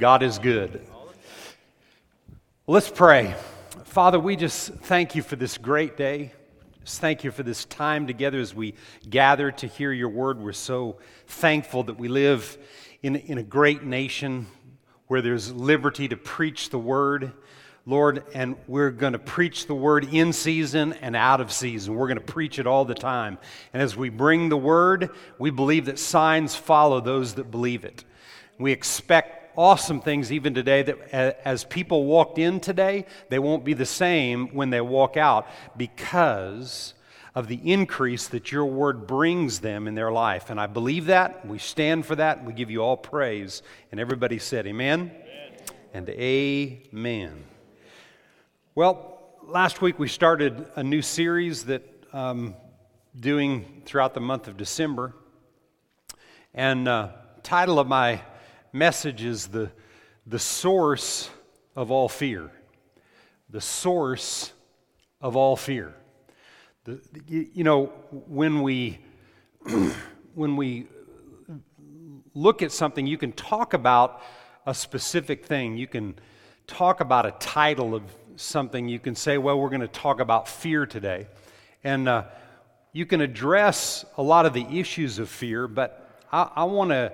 God is good. Let's pray. Father, we just thank you for this great day. Just thank you for this time together as we gather to hear your word. We're so thankful that we live in, in a great nation where there's liberty to preach the word. Lord, and we're going to preach the word in season and out of season. We're going to preach it all the time. And as we bring the word, we believe that signs follow those that believe it. We expect awesome things even today that as people walked in today, they won't be the same when they walk out because of the increase that your word brings them in their life. And I believe that. We stand for that. We give you all praise. And everybody said, Amen, amen. and Amen. Well, last week we started a new series that um, doing throughout the month of December. And uh, title of my message is the, the source of all fear. The source of all fear. The, you, know, when we, when we look at something, you can talk about a specific thing. You can talk about a title of something. You can say, well, we're going to talk about fear today. And uh, you can address a lot of the issues of fear, but I, I want to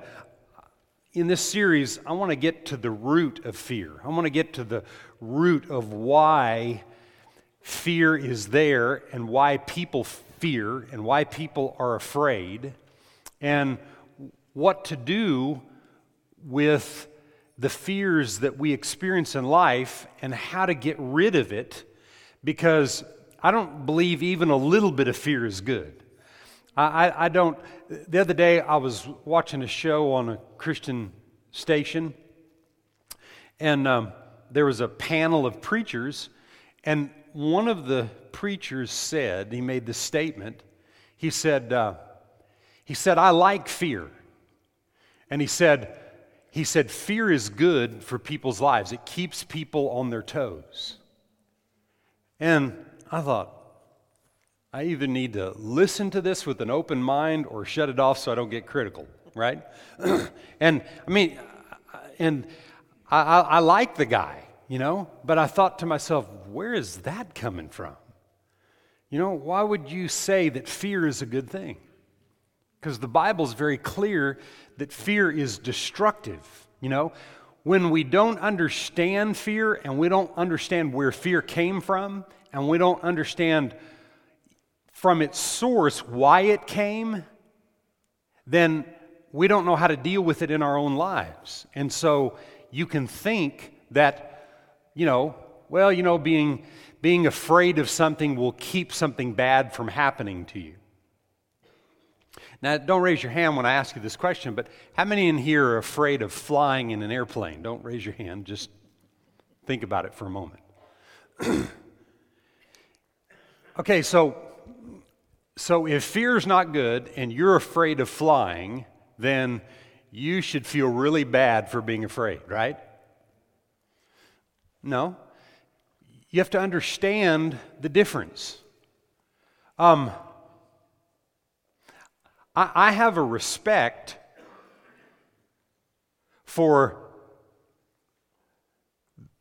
in this series, I want to get to the root of fear. I want to get to the root of why fear is there and why people fear and why people are afraid and what to do with the fears that we experience in life and how to get rid of it because I don't believe even a little bit of fear is good. I, I, I don't. The other day, I was watching a show on a Christian station, and um, there was a panel of preachers, and one of the preachers said, he made this statement. He said, uh, he said, I like fear. And he said, he said, fear is good for people's lives. It keeps people on their toes. And I thought, I either need to listen to this with an open mind or shut it off so I don't get critical, right? and I mean, and I, I, I like the guy, you know, but I thought to myself, where is that coming from? You know, why would you say that fear is a good thing? Because the Bible is very clear that fear is destructive. You know, when we don't understand fear and we don't understand where fear came from and we don't understand from its source why it came, then we don't know how to deal with it in our own lives. And so you can think that, you know, well, you know, being, being afraid of something will keep something bad from happening to you. Now, don't raise your hand when I ask you this question, but how many in here are afraid of flying in an airplane? Don't raise your hand, just think about it for a moment. okay, so so if fear is not good and you're afraid of flying, then you should feel really bad for being afraid, right? No. You have to understand the difference. Um, I, I have a respect for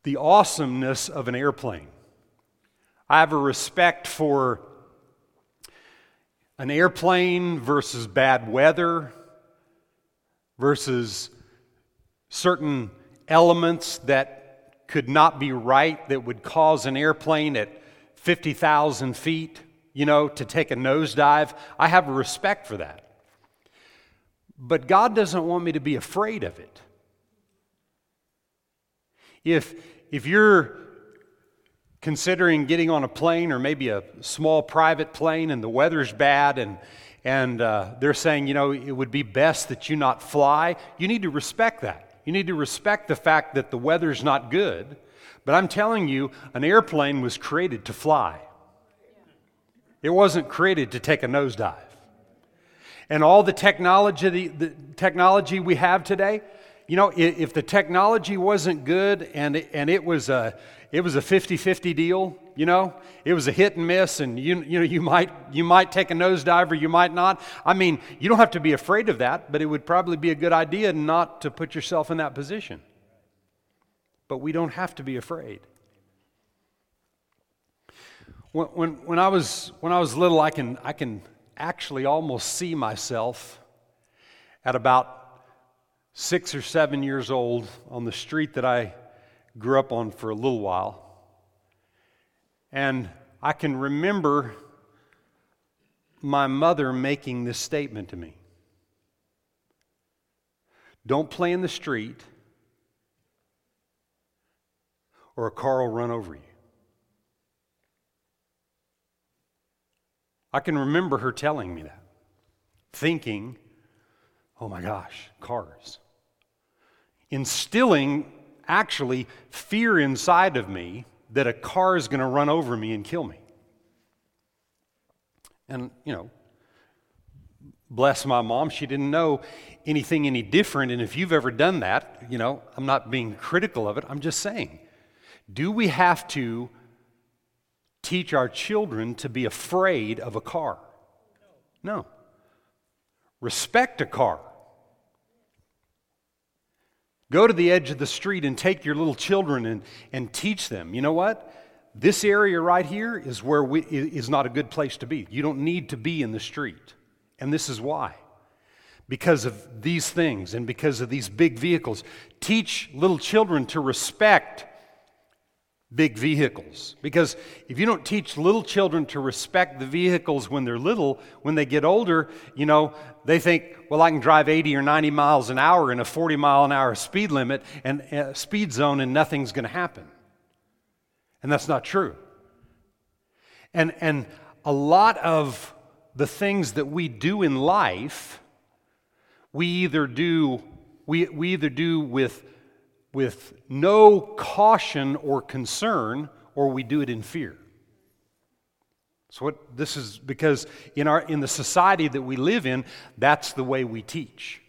the awesomeness of an airplane. I have a respect for an airplane versus bad weather versus certain elements that could not be right that would cause an airplane at 50,000 feet, you know, to take a nosedive. I have respect for that. But God doesn't want me to be afraid of it. If, if you're considering getting on a plane or maybe a small private plane and the weather's bad and, and uh, they're saying, you know, it would be best that you not fly, you need to respect that. You need to respect the fact that the weather's not good. But I'm telling you, an airplane was created to fly, it wasn't created to take a nosedive. And all the technology, the technology we have today, you know, if the technology wasn't good and and it was a it was a 50-50 deal, you know, it was a hit and miss, and you you know you might you might take a nosedive or you might not. I mean, you don't have to be afraid of that, but it would probably be a good idea not to put yourself in that position. but we don't have to be afraid. When, when, when, I, was, when I was little, I can, I can actually almost see myself at about six or seven years old on the street that I grew up on for a little while. And I can remember my mother making this statement to me Don't play in the street, or a car will run over you. I can remember her telling me that, thinking, oh my gosh, cars. Instilling actually fear inside of me that a car is going to run over me and kill me. And, you know, bless my mom, she didn't know anything any different. And if you've ever done that, you know, I'm not being critical of it, I'm just saying, do we have to teach our children to be afraid of a car. No. Respect a car. Go to the edge of the street and take your little children and, and teach them. You know what? This area right here is where we, is not a good place to be. You don't need to be in the street. And this is why. Because of these things and because of these big vehicles. Teach little children to respect big vehicles. Because if you don't teach little children to respect the vehicles when they're little, when they get older, you know, they think, well, I can drive 80 or 90 miles an hour in a 40 mile an hour speed limit and uh, speed zone and nothing's going to happen. And that's not true. And, and a lot of the things that we do in life, we either do, we, we either do with with no caution or concern, or we do it in fear. So what this is because in our in the society that we live in, that's the way we teach.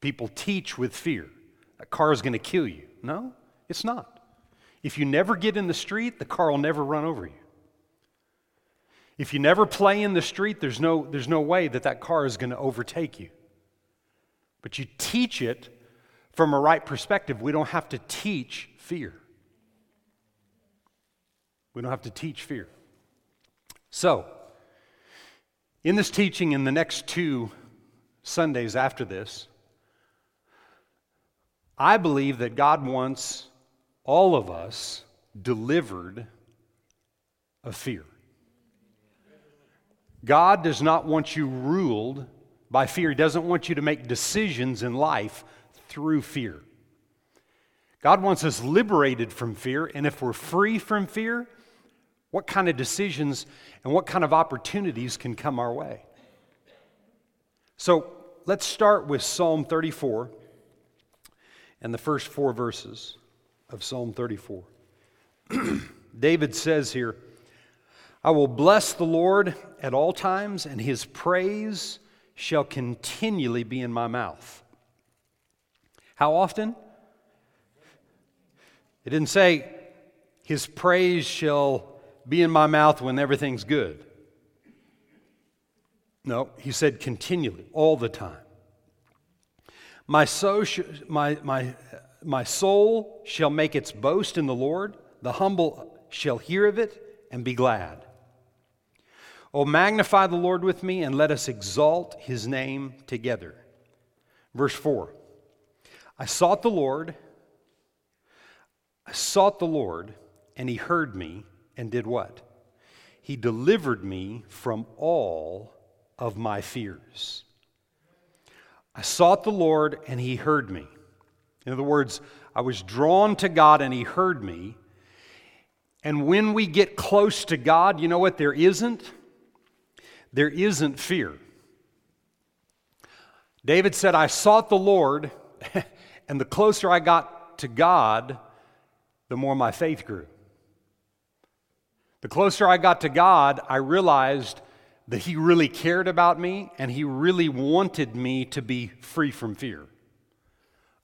People teach with fear. A car is going to kill you. No, it's not. If you never get in the street, the car will never run over you. If you never play in the street, there's no, there's no way that that car is going to overtake you. But you teach it from a right perspective, we don't have to teach fear. We don't have to teach fear. So, in this teaching, in the next two Sundays after this, I believe that God wants all of us delivered of fear. God does not want you ruled by fear. He doesn't want you to make decisions in life through fear. God wants us liberated from fear, and if we're free from fear, what kind of decisions and what kind of opportunities can come our way? So let's start with Psalm 34 and the first four verses of Psalm 34. David says here, I will bless the Lord at all times, and his praise shall continually be in my mouth. How often? It didn't say, His praise shall be in my mouth when everything's good. No, he said continually, all the time. My soul, sh- my, my, my soul shall make its boast in the Lord. The humble shall hear of it and be glad. Oh, magnify the Lord with me and let us exalt his name together. Verse 4 I sought the Lord. I sought the Lord, and he heard me and did what? He delivered me from all of my fears. I sought the Lord, and he heard me. In other words, I was drawn to God, and he heard me. And when we get close to God, you know what there isn't? There isn't fear. David said, I sought the Lord. And the closer I got to God, the more my faith grew. The closer I got to God, I realized that He really cared about me and He really wanted me to be free from fear.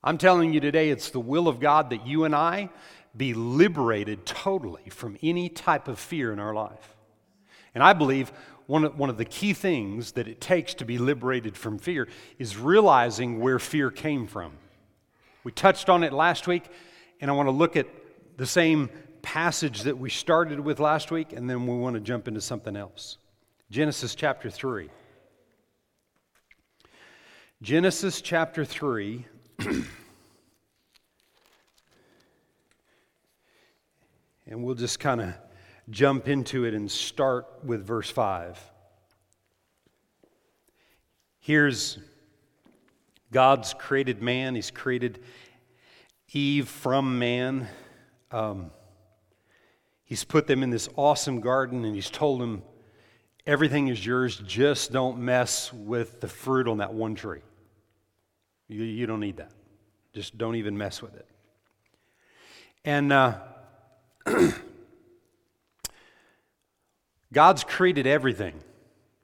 I'm telling you today, it's the will of God that you and I be liberated totally from any type of fear in our life. And I believe one of, one of the key things that it takes to be liberated from fear is realizing where fear came from. We touched on it last week, and I want to look at the same passage that we started with last week, and then we want to jump into something else. Genesis chapter 3. Genesis chapter 3. and we'll just kind of jump into it and start with verse 5. Here's God's created man, He's created Eve from man. Um, he's put them in this awesome garden and He's told them, Everything is yours, just don't mess with the fruit on that one tree. You, you don't need that. Just don't even mess with it. And uh, God's created everything.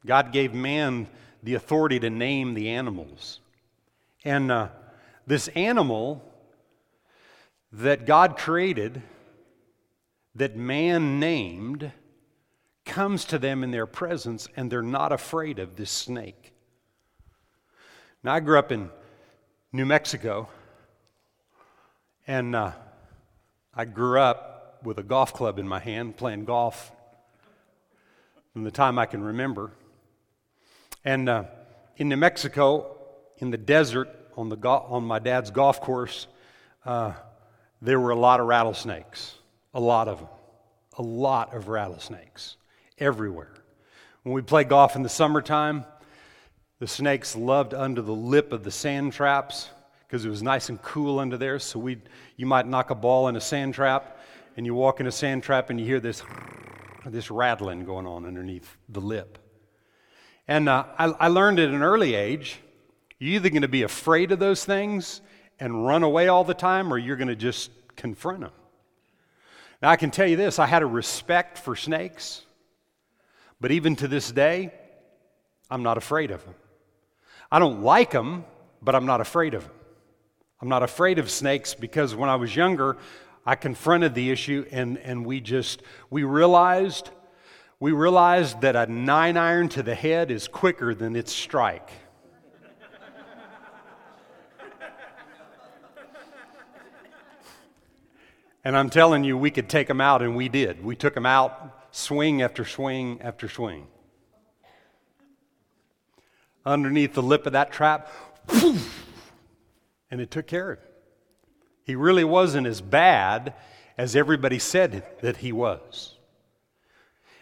God gave man the authority to name the animals. And uh, this animal that God created, that man named, comes to them in their presence and they're not afraid of this snake. Now, I grew up in New Mexico, and uh, I grew up with a golf club in my hand playing golf from the time I can remember. And uh, in New Mexico, in the desert, on, the go- on my dad's golf course, uh, there were a lot of rattlesnakes, a lot of them, a lot of rattlesnakes everywhere. When we play golf in the summertime, the snakes loved under the lip of the sand traps because it was nice and cool under there. So we, you might knock a ball in a sand trap, and you walk in a sand trap and you hear this this rattling going on underneath the lip. And uh, I, I learned at an early age you're either going to be afraid of those things and run away all the time, or you're going to just confront them. Now, I can tell you this I had a respect for snakes, but even to this day, I'm not afraid of them. I don't like them, but I'm not afraid of them. I'm not afraid of snakes because when I was younger, I confronted the issue and, and we just, we realized, we realized that a nine iron to the head is quicker than its strike. And I'm telling you, we could take them out, and we did. We took them out, swing after swing after swing. Underneath the lip of that trap, and it took care of it. He really wasn't as bad as everybody said that he was.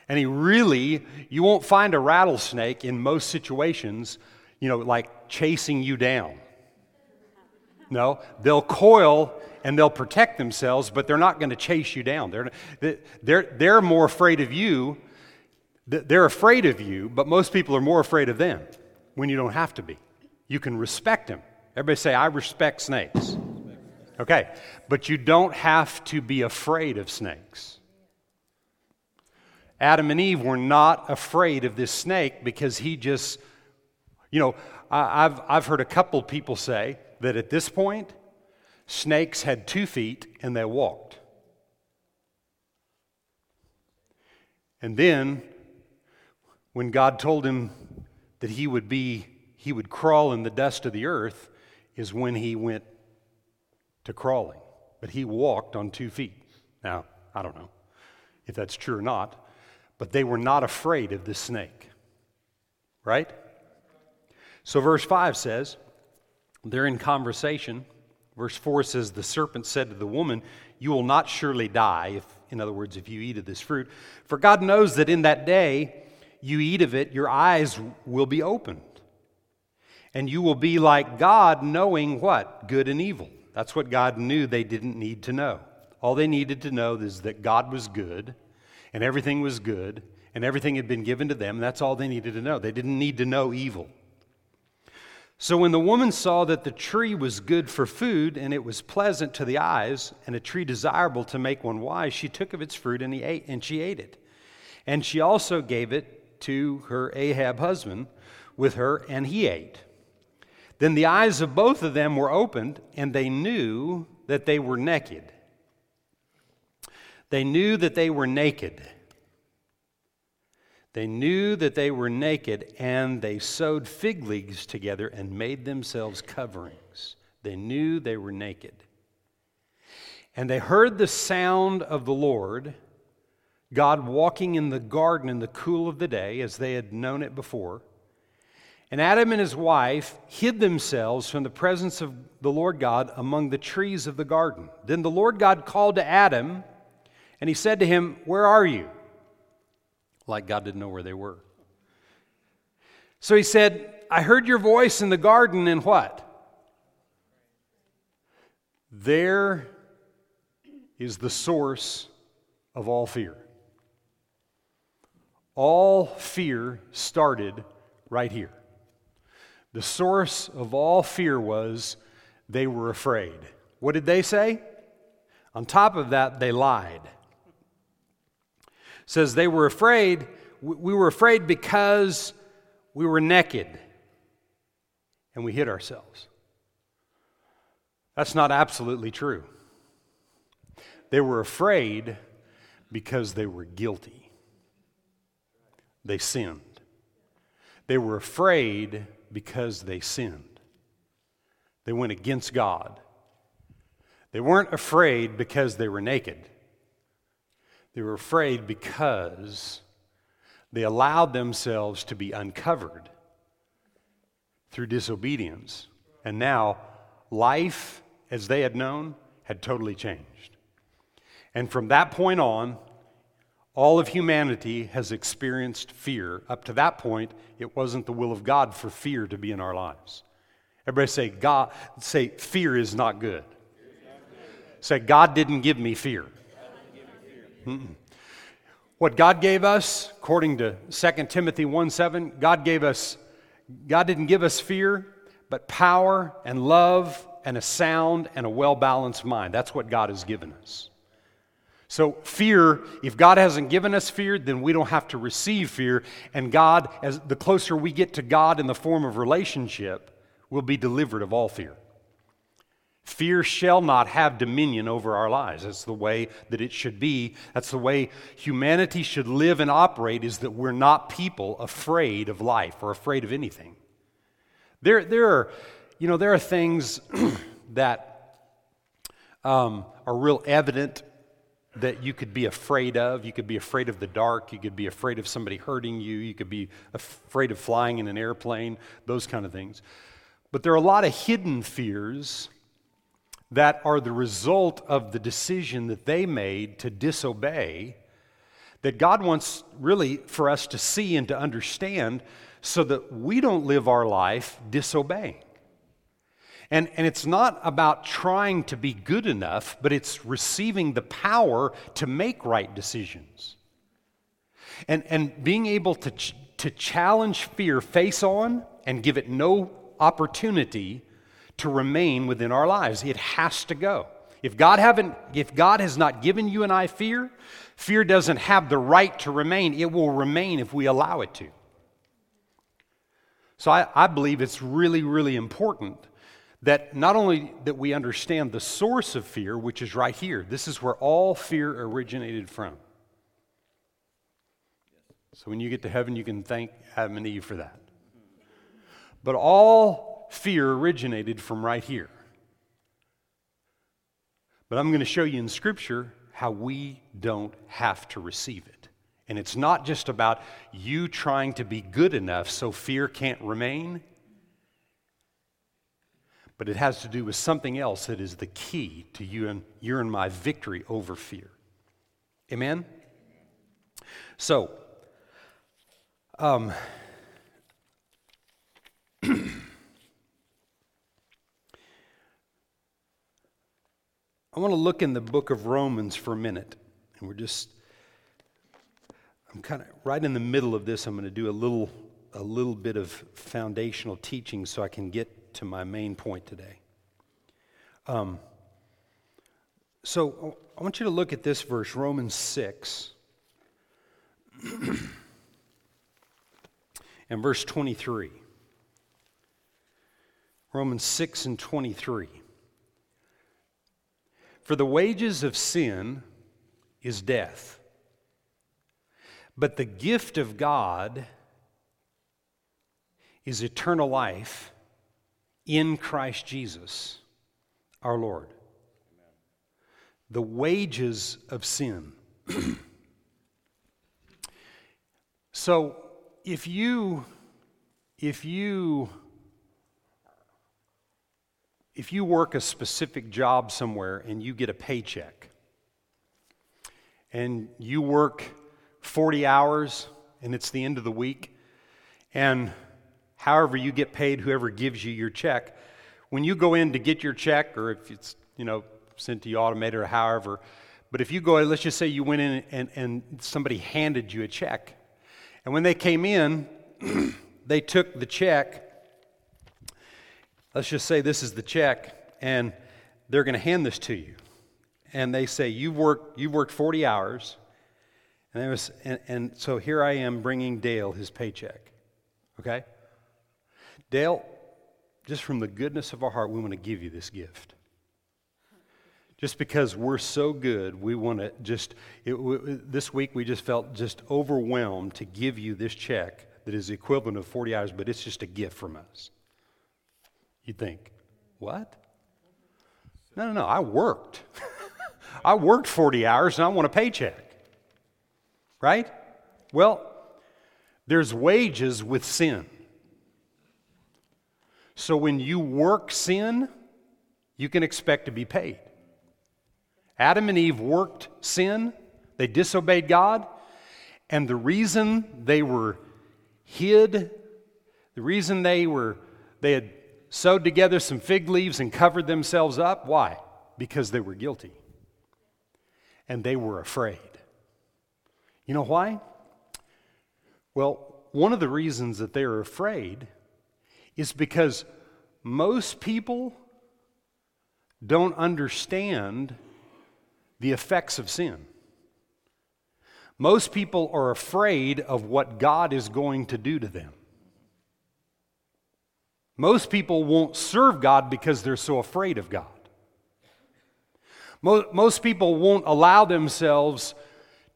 And he really, you won't find a rattlesnake in most situations, you know, like chasing you down. No, they'll coil and they'll protect themselves, but they're not going to chase you down. They're, they're, they're more afraid of you. They're afraid of you, but most people are more afraid of them when you don't have to be. You can respect them. Everybody say, I respect snakes. Okay, but you don't have to be afraid of snakes. Adam and Eve were not afraid of this snake because he just, you know, I've, I've heard a couple people say that at this point, snakes had two feet and they walked. And then, when God told him that he would be, he would crawl in the dust of the earth, is when he went to crawling, but he walked on two feet. Now, I don't know if that's true or not, but they were not afraid of the snake. Right? So, verse 5 says, they're in conversation. Verse 4 says, The serpent said to the woman, You will not surely die, if, in other words, if you eat of this fruit. For God knows that in that day you eat of it, your eyes will be opened. And you will be like God, knowing what? Good and evil. That's what God knew they didn't need to know. All they needed to know is that God was good and everything was good and everything had been given to them. That's all they needed to know. They didn't need to know evil. So when the woman saw that the tree was good for food and it was pleasant to the eyes and a tree desirable to make one wise, she took of its fruit and ate and she ate it. And she also gave it to her Ahab husband with her and he ate. Then the eyes of both of them were opened, and they knew that they were naked. They knew that they were naked. They knew that they were naked, and they sewed fig leaves together and made themselves coverings. They knew they were naked. And they heard the sound of the Lord, God walking in the garden in the cool of the day, as they had known it before. And Adam and his wife hid themselves from the presence of the Lord God among the trees of the garden. Then the Lord God called to Adam, and he said to him, Where are you? Like God didn't know where they were. So he said, I heard your voice in the garden, and what? There is the source of all fear. All fear started right here. The source of all fear was they were afraid. What did they say? On top of that, they lied. Says they were afraid. We were afraid because we were naked and we hid ourselves. That's not absolutely true. They were afraid because they were guilty. They sinned. They were afraid because they sinned. They went against God. They weren't afraid because they were naked. They were afraid because they allowed themselves to be uncovered through disobedience. And now, life as they had known had totally changed. And from that point on, all of humanity has experienced fear. Up to that point, it wasn't the will of God for fear to be in our lives. Everybody say, God, say, fear is not good. Say, God didn't give me fear. Mm-mm. What God gave us, according to 2 Timothy 1 7, God gave us, God didn't give us fear, but power and love and a sound and a well balanced mind. That's what God has given us. So, fear, if God hasn't given us fear, then we don't have to receive fear. And God, as the closer we get to God in the form of relationship, will be delivered of all fear. Fear shall not have dominion over our lives. That's the way that it should be. That's the way humanity should live and operate, is that we're not people afraid of life or afraid of anything. There, there, are, you know, there are things that um, are real evident that you could be afraid of. You could be afraid of the dark. You could be afraid of somebody hurting you. You could be afraid of flying in an airplane, those kind of things. But there are a lot of hidden fears that are the result of the decision that they made to disobey that God wants really for us to see and to understand so that we don't live our life disobeying. And, and it's not about trying to be good enough, but it's receiving the power to make right decisions. And, and being able to, ch- to challenge fear face on and give it no opportunity to remain within our lives. It has to go. If God, haven't, if God has not given you and I fear, fear doesn't have the right to remain. It will remain if we allow it to. So I, I believe it's really, really important that not only that we understand the source of fear, which is right here, this is where all fear originated from. So when you get to heaven, you can thank Adam and Eve for that. But all fear originated from right here. But I'm going to show you in Scripture how we don't have to receive it. And it's not just about you trying to be good enough so fear can't remain but it has to do with something else that is the key to you and your and my victory over fear. Amen? So, um, want to look in the book of Romans for a minute. And we're just, I'm kind of right in the middle of this. I'm going to do a little, a little bit of foundational teaching so I can get to my main point today. Um, so I want you to look at this verse, Romans 6, and verse 23. Romans 6 and 23. For the wages of sin is death, but the gift of God is eternal life in Christ Jesus our Lord. the wages of sin. so if you if you if you work a specific job somewhere and you get a paycheck and you work 40 hours and it's the end of the week and however you get paid whoever gives you your check when you go in to get your check or if it's you know sent to you automated or however but if you go let's just say you went in and, and somebody handed you a check and when they came in they took the check let's just say this is the check, and they're going to hand this to you. And they say, You've worked, you've worked 40 hours. And, was, and, and so here I am bringing Dale his paycheck. Okay? Dale, just from the goodness of our heart, we want to give you this gift. Just because we're so good, we want to just, it, this week we just felt just overwhelmed to give you this check that is equivalent of 40 hours, but it's just a gift from us. You'd think, what? No, no, no, I worked. I worked 40 hours and I want a paycheck. Right? Well, there's wages with sin. So when you work sin, you can expect to be paid. Adam and Eve worked sin, they disobeyed God, and the reason they were hid, the reason they were they had sewed together some fig leaves and covered themselves up. Why? Because they were guilty. And they were afraid. You know why? Well, one of the reasons that they're afraid is because most people don't understand the effects of sin. Most people are afraid of what God is going to do to them. Most people won't serve God because they're so afraid of God. Most people won't allow themselves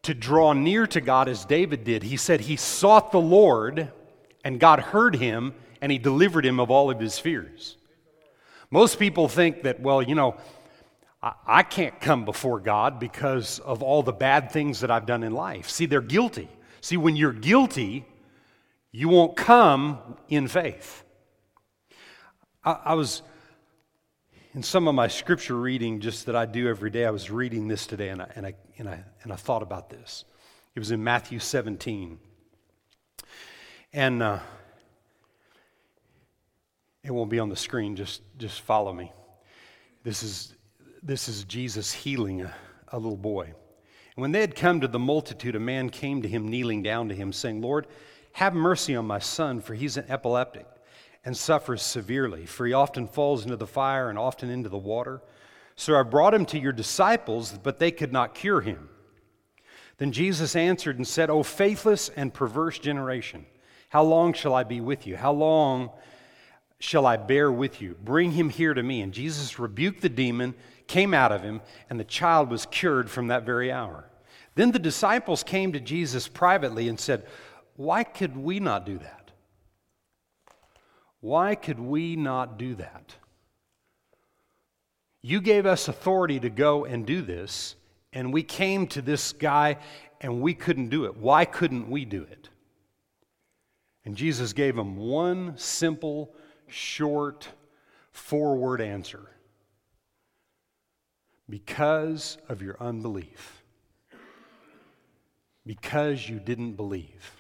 to draw near to God as David did. He said he sought the Lord, and God heard him, and he delivered him of all of his fears. Most people think that, well, you know, I can't come before God because of all the bad things that I've done in life. See, they're guilty. See, when you're guilty, you won't come in faith. I, I was in some of my scripture reading just that I do every day, I was reading this today and I, and I, and I, and I thought about this. It was in Matthew 17. And uh, it won't be on the screen, just, just follow me. This is, this is Jesus healing a, a little boy. And when they had come to the multitude, a man came to him, kneeling down to him, saying, Lord, have mercy on my son, for he's an epileptic and suffers severely, for he often falls into the fire and often into the water. So I brought him to your disciples, but they could not cure him. Then Jesus answered and said, O faithless and perverse generation, how long shall I be with you? How long shall I bear with you? Bring him here to me. And Jesus rebuked the demon, came out of him, and the child was cured from that very hour. Then the disciples came to Jesus privately and said, Why could we not do that? Why could we not do that? You gave us authority to go and do this, and we came to this guy and we couldn't do it. Why couldn't we do it? And Jesus gave him one simple, short, four word answer because of your unbelief. Because you didn't believe.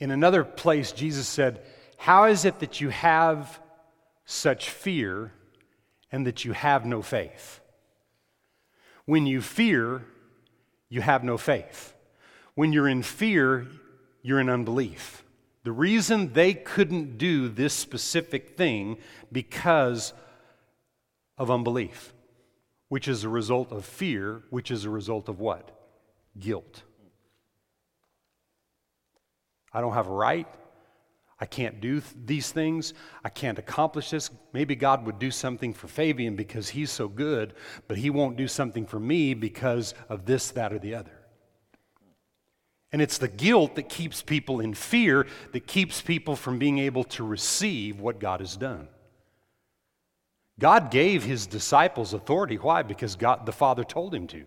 In another place, Jesus said, How is it that you have such fear and that you have no faith? When you fear, you have no faith. When you're in fear, you're in unbelief. The reason they couldn't do this specific thing because of unbelief, which is a result of fear, which is a result of what? Guilt. I don't have a right. I can't do th- these things. I can't accomplish this. Maybe God would do something for Fabian because he's so good, but he won't do something for me because of this, that, or the other. And it's the guilt that keeps people in fear, that keeps people from being able to receive what God has done. God gave his disciples authority. Why? Because God, the Father told him to.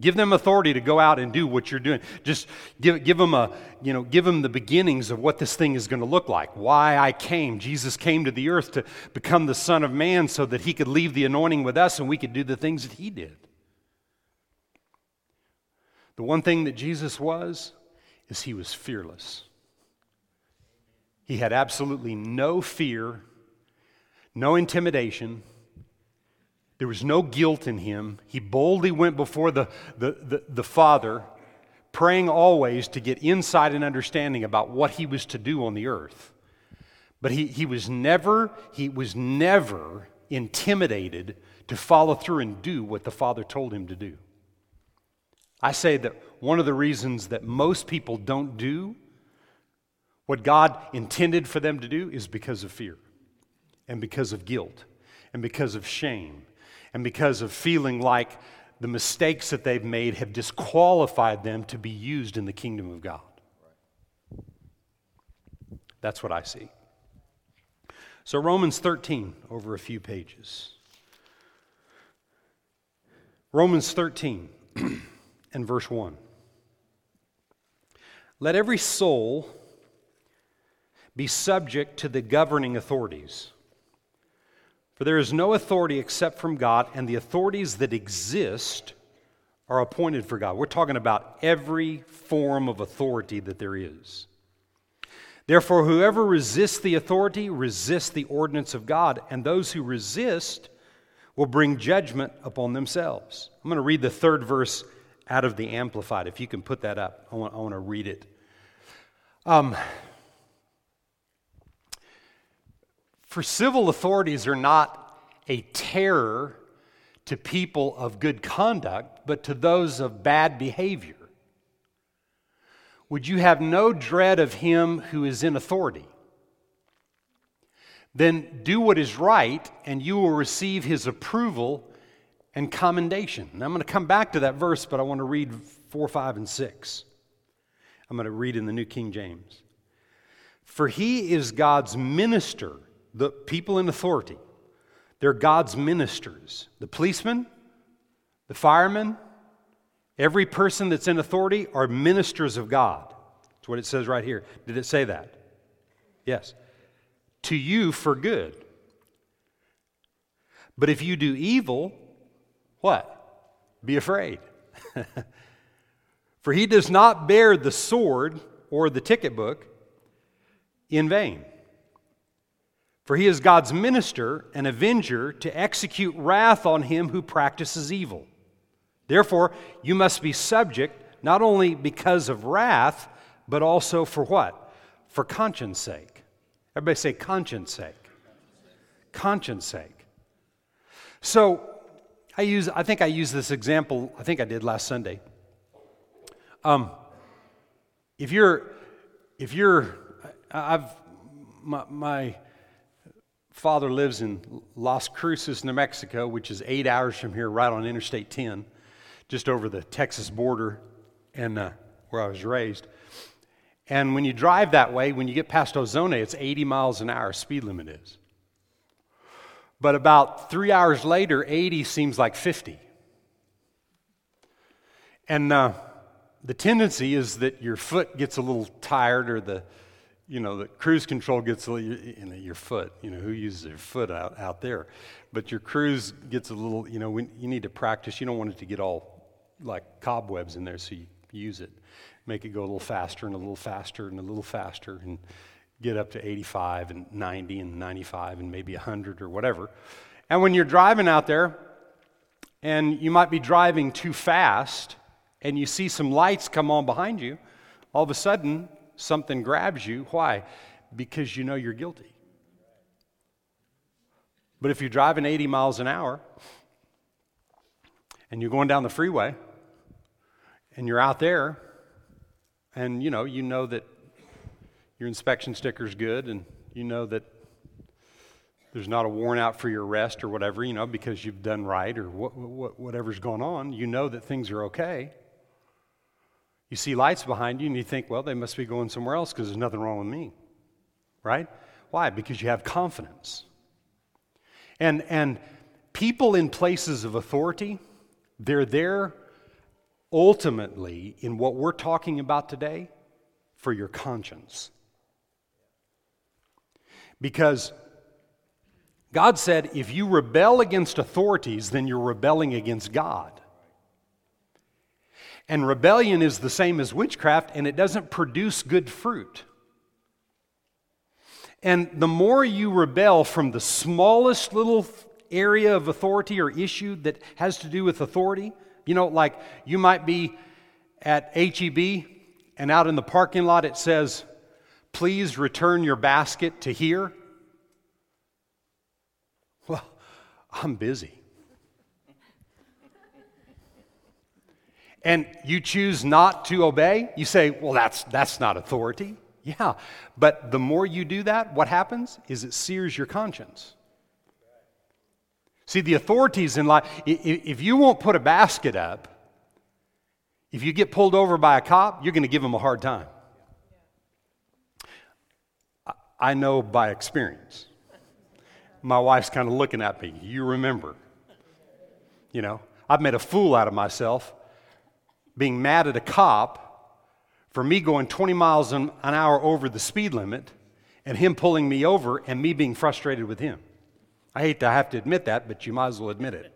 Give them authority to go out and do what you're doing. Just give, give them a, you know, give them the beginnings of what this thing is going to look like. Why I came. Jesus came to the earth to become the Son of Man so that he could leave the anointing with us and we could do the things that he did. The one thing that Jesus was is he was fearless. He had absolutely no fear, no intimidation there was no guilt in him. He boldly went before the, the, the, the, Father, praying always to get insight and understanding about what he was to do on the earth. But he, he was never, he was never intimidated to follow through and do what the Father told him to do. I say that one of the reasons that most people don't do what God intended for them to do is because of fear and because of guilt and because of shame and because of feeling like the mistakes that they've made have disqualified them to be used in the kingdom of God. That's what I see. So, Romans 13, over a few pages. Romans 13 and verse 1. Let every soul be subject to the governing authorities for there is no authority except from God, and the authorities that exist are appointed for God. We're talking about every form of authority that there is. Therefore, whoever resists the authority resists the ordinance of God, and those who resist will bring judgment upon themselves. I'm going to read the third verse out of the Amplified. If you can put that up, I want, I want to read it. Um, For civil authorities are not a terror to people of good conduct, but to those of bad behavior. Would you have no dread of him who is in authority? Then do what is right, and you will receive his approval and commendation. And I'm going to come back to that verse, but I want to read 4, 5, and 6. I'm going to read in the New King James. For he is God's minister the people in authority. They're God's ministers. The policemen, the firemen, every person that's in authority are ministers of God. That's what it says right here. Did it say that? Yes. To you for good. But if you do evil, what? Be afraid. for he does not bear the sword or the ticket book in vain. For he is God's minister and avenger to execute wrath on him who practices evil. Therefore, you must be subject not only because of wrath, but also for what? For conscience sake. Everybody say conscience sake. Conscience sake. So, I use I think I used this example, I think I did last Sunday. Um, if you're if you're I've my, my father lives in Las Cruces, New Mexico, which is eight hours from here, right on Interstate 10, just over the Texas border and uh, where I was raised. And when you drive that way, when you get past Ozona, it's 80 miles an hour, speed limit is. But about three hours later, 80 seems like 50. And uh, the tendency is that your foot gets a little tired or the you know, the cruise control gets know, your foot, you know, who uses their foot out, out there? But your cruise gets a little, you know, when, you need to practice. You don't want it to get all like cobwebs in there, so you use it. Make it go a little faster and a little faster and a little faster and get up to 85 and 90 and 95 and maybe 100 or whatever. And when you're driving out there and you might be driving too fast and you see some lights come on behind you, all of a sudden something grabs you. Why? Because you know you're guilty. But if you're driving 80 miles an hour and you're going down the freeway and you're out there and you know you know that your inspection sticker's good and you know that there's not a warrant out for your arrest or whatever, you know, because you've done right or what, what, whatever's going on, you know that things are okay. You see lights behind you and you think, well, they must be going somewhere else because there's nothing wrong with me. Right? Why? Because you have confidence. And, and people in places of authority, they're there ultimately in what we're talking about today for your conscience. Because God said if you rebel against authorities, then you're rebelling against God. And rebellion is the same as witchcraft, and it doesn't produce good fruit. And the more you rebel from the smallest little area of authority or issue that has to do with authority, you know, like you might be at HEB and out in the parking lot it says, please return your basket to here. Well, I'm busy. And you choose not to obey, you say, well, that's, that's not authority. Yeah, but the more you do that, what happens is it sears your conscience. See, the authorities in life, if you won't put a basket up, if you get pulled over by a cop, you're going to give them a hard time. I know by experience. My wife's kind of looking at me. You remember. You know, I've made a fool out of myself being mad at a cop for me going 20 miles an hour over the speed limit and him pulling me over and me being frustrated with him. I hate to have to admit that, but you might as well admit it.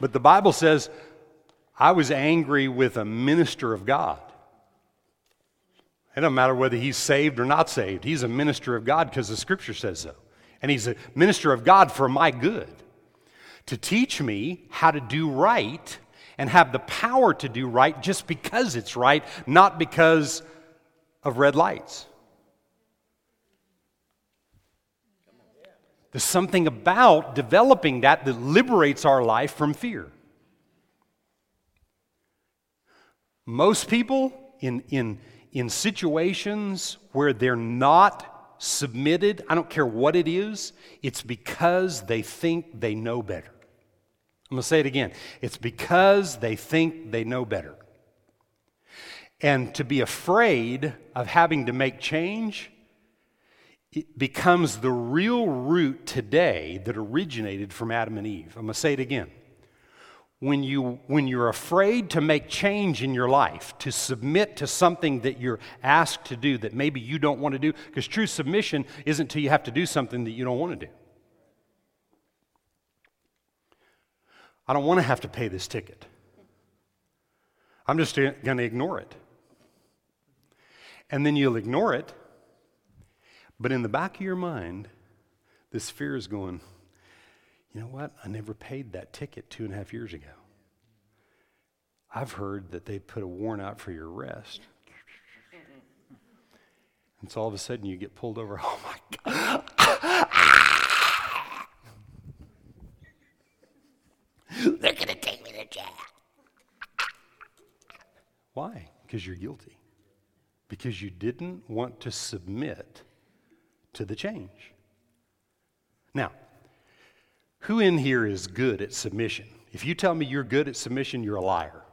But the Bible says, I was angry with a minister of God. It doesn't matter whether he's saved or not saved. He's a minister of God because the scripture says so. And he's a minister of God for my good to teach me how to do right and have the power to do right just because it's right, not because of red lights. There's something about developing that that liberates our life from fear. Most people in, in, in situations where they're not submitted, I don't care what it is, it's because they think they know better. I'm going to say it again. It's because they think they know better. And to be afraid of having to make change it becomes the real root today that originated from Adam and Eve. I'm going to say it again. When, you, when you're afraid to make change in your life, to submit to something that you're asked to do that maybe you don't want to do, because true submission isn't until you have to do something that you don't want to do. I don't want to have to pay this ticket. I'm just going to ignore it. And then you'll ignore it but in the back of your mind, this fear is going, you know what? I never paid that ticket two and a half years ago. I've heard that they put a warrant out for your arrest. And so all of a sudden you get pulled over. Oh my God. They're going to take me to jail. Why? Because you're guilty. Because you didn't want to submit to the change. Now, who in here is good at submission? If you tell me you're good at submission, you're a liar.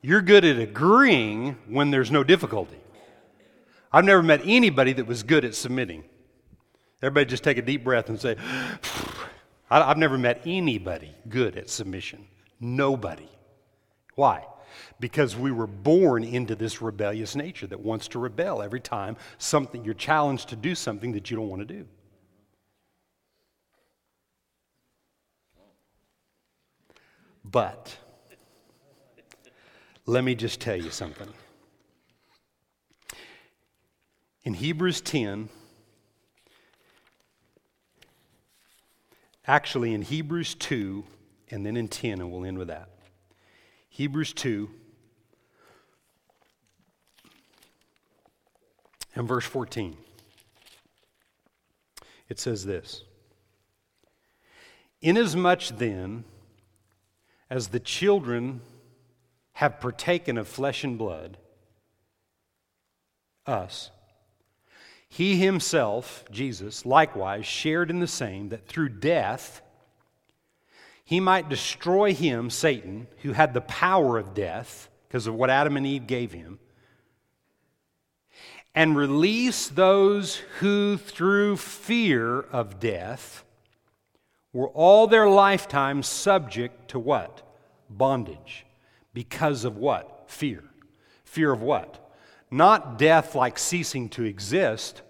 You're good at agreeing when there's no difficulty. I've never met anybody that was good at submitting. Everybody just take a deep breath and say, I've never met anybody good at submission. Nobody. Why? Because we were born into this rebellious nature that wants to rebel every time something you're challenged to do something that you don't want to do. But let me just tell you something. In Hebrews 10, actually in Hebrews 2, and then in 10, and we'll end with that. Hebrews 2 and verse 14. It says this Inasmuch then as the children have partaken of flesh and blood, us, he himself, Jesus, likewise shared in the same, that through death, he might destroy him, Satan, who had the power of death because of what Adam and Eve gave him, and release those who, through fear of death, were all their lifetime subject to what? Bondage. Because of what? Fear. Fear of what? Not death like ceasing to exist,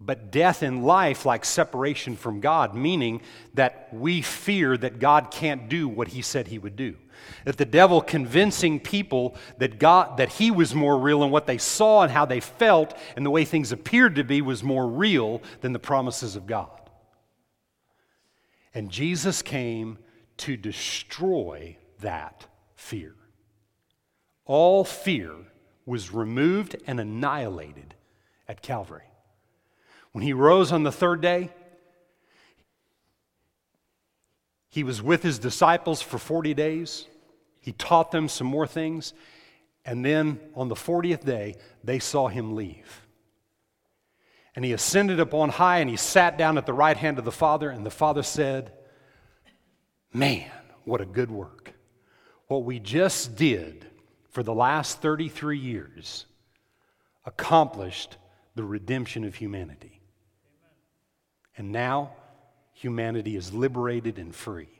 but death in life like separation from God, meaning that we fear that God can't do what he said he would do. That the devil convincing people that God that he was more real and what they saw and how they felt and the way things appeared to be was more real than the promises of God. And Jesus came to destroy that fear. All fear was removed and annihilated at Calvary. When he rose on the third day, he was with his disciples for 40 days. He taught them some more things. And then on the 40th day, they saw him leave. And he ascended up on high and he sat down at the right hand of the Father. And the Father said, Man, what a good work. What we just did for the last 33 years accomplished the redemption of humanity. And now humanity is liberated and free.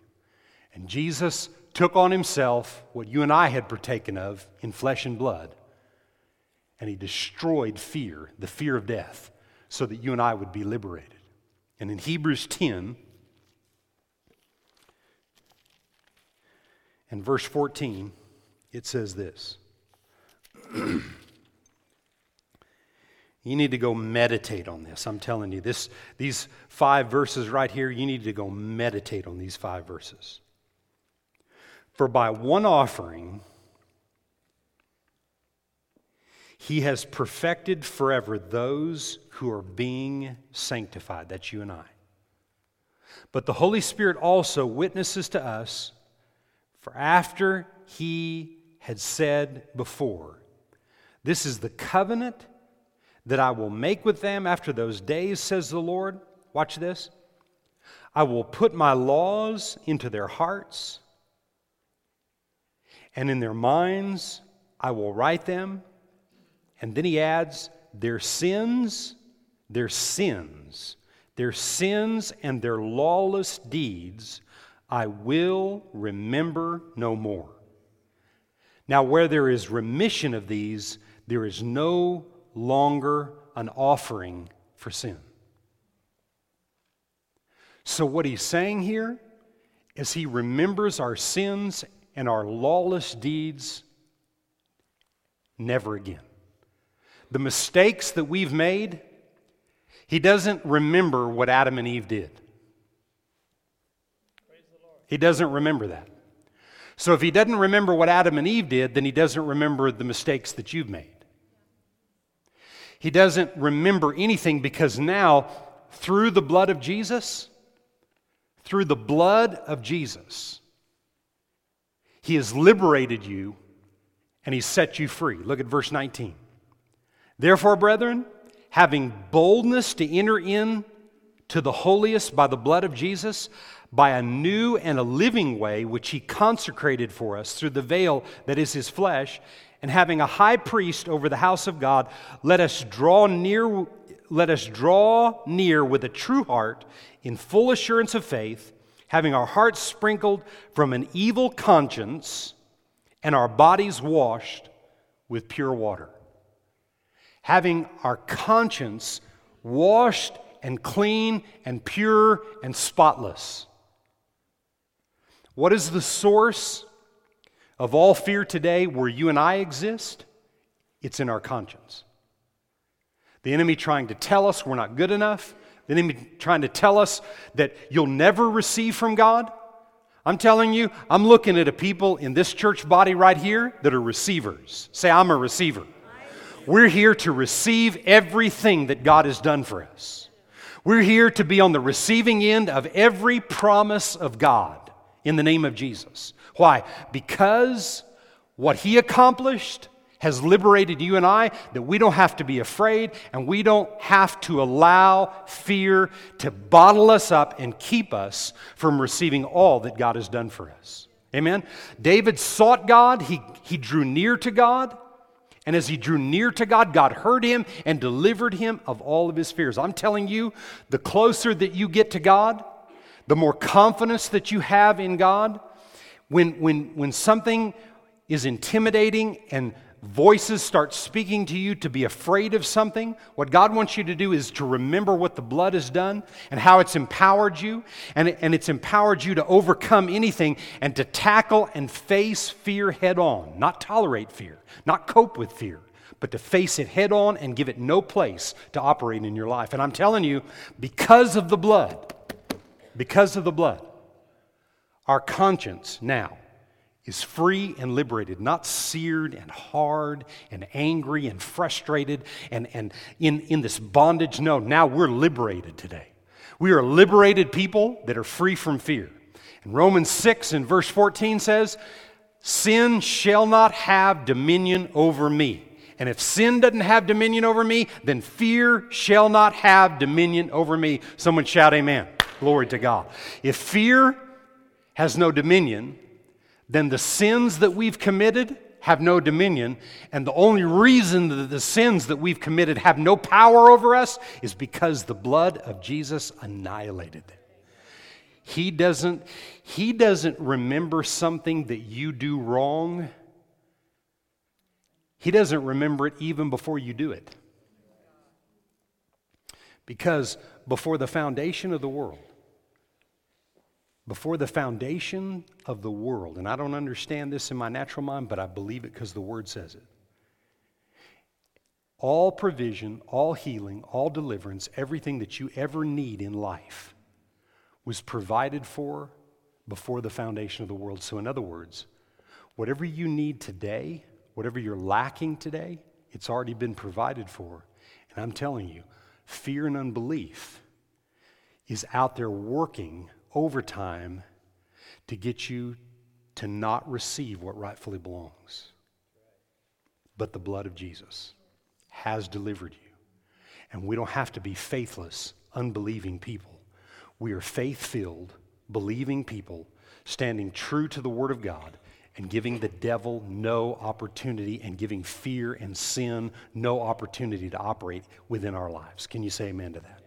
And Jesus took on himself what you and I had partaken of in flesh and blood, and he destroyed fear, the fear of death, so that you and I would be liberated. And in Hebrews 10, and verse 14, it says this. you need to go meditate on this. I'm telling you, this, these five verses right here, you need to go meditate on these five verses. For by one offering, he has perfected forever those who are being sanctified. That's you and I. But the Holy Spirit also witnesses to us, for after he had said before, This is the covenant that I will make with them after those days, says the Lord. Watch this. I will put my laws into their hearts and in their minds I will write them. And then he adds, their sins, their sins, their sins and their lawless deeds I will remember no more. Now, where there is remission of these, there is no longer an offering for sin. So, what he's saying here is he remembers our sins and our lawless deeds never again. The mistakes that we've made, he doesn't remember what Adam and Eve did. He doesn't remember that. So if he doesn't remember what Adam and Eve did, then he doesn't remember the mistakes that you've made. He doesn't remember anything because now, through the blood of Jesus, through the blood of Jesus, he has liberated you and He set you free. Look at verse 19. Therefore, brethren, having boldness to enter in to the holiest by the blood of Jesus, by a new and a living way which he consecrated for us through the veil that is his flesh, and having a high priest over the house of God, let us draw near let us draw near with a true heart in full assurance of faith having our hearts sprinkled from an evil conscience and our bodies washed with pure water. Having our conscience washed and clean and pure and spotless. What is the source of all fear today where you and I exist? It's in our conscience. The enemy trying to tell us we're not good enough, the enemy trying to tell us that you'll never receive from God? I'm telling you, I'm looking at a people in this church body right here that are receivers. Say, I'm a receiver. We're here to receive everything that God has done for us. We're here to be on the receiving end of every promise of God in the name of Jesus. Why? Because what He accomplished has liberated you and I that we don't have to be afraid and we don't have to allow fear to bottle us up and keep us from receiving all that God has done for us. Amen? David sought God, he, he drew near to God, And as he drew near to God, God heard him and delivered him of all of his fears. I'm telling you, the closer that you get to God, the more confidence that you have in God, when, when, when something is intimidating and voices start speaking to you to be afraid of something, what God wants you to do is to remember what the blood has done and how it's empowered you. And, and it's empowered you to overcome anything and to tackle and face fear head on, not tolerate fear, not cope with fear. But to face it head on and give it no place to operate in your life. And I'm telling you, because of the blood, because of the blood, our conscience now is free and liberated, not seared and hard and angry and frustrated and, and in, in this bondage. No, now we're liberated today. We are liberated people that are free from fear. And Romans 6 and verse 14 says, Sin shall not have dominion over me. And if sin doesn't have dominion over me, then fear shall not have dominion over me. Someone shout, Amen. Glory to God. If fear has no dominion, then the sins that we've committed have no dominion. And the only reason that the sins that we've committed have no power over us is because the blood of Jesus annihilated them. He doesn't, he doesn't remember something that you do wrong. He doesn't remember it even before you do it. Because before the foundation of the world, before the foundation of the world, and I don't understand this in my natural mind, but I believe it because the Word says it. All provision, all healing, all deliverance, everything that you ever need in life was provided for before the foundation of the world. So, in other words, whatever you need today, whatever you're lacking today, it's already been provided for. And I'm telling you, fear and unbelief is out there working overtime to get you to not receive what rightfully belongs. But the blood of Jesus has delivered you. And we don't have to be faithless, unbelieving people. We are faith filled, believing people, standing true to the Word of God and giving the devil no opportunity and giving fear and sin no opportunity to operate within our lives. Can you say amen to that?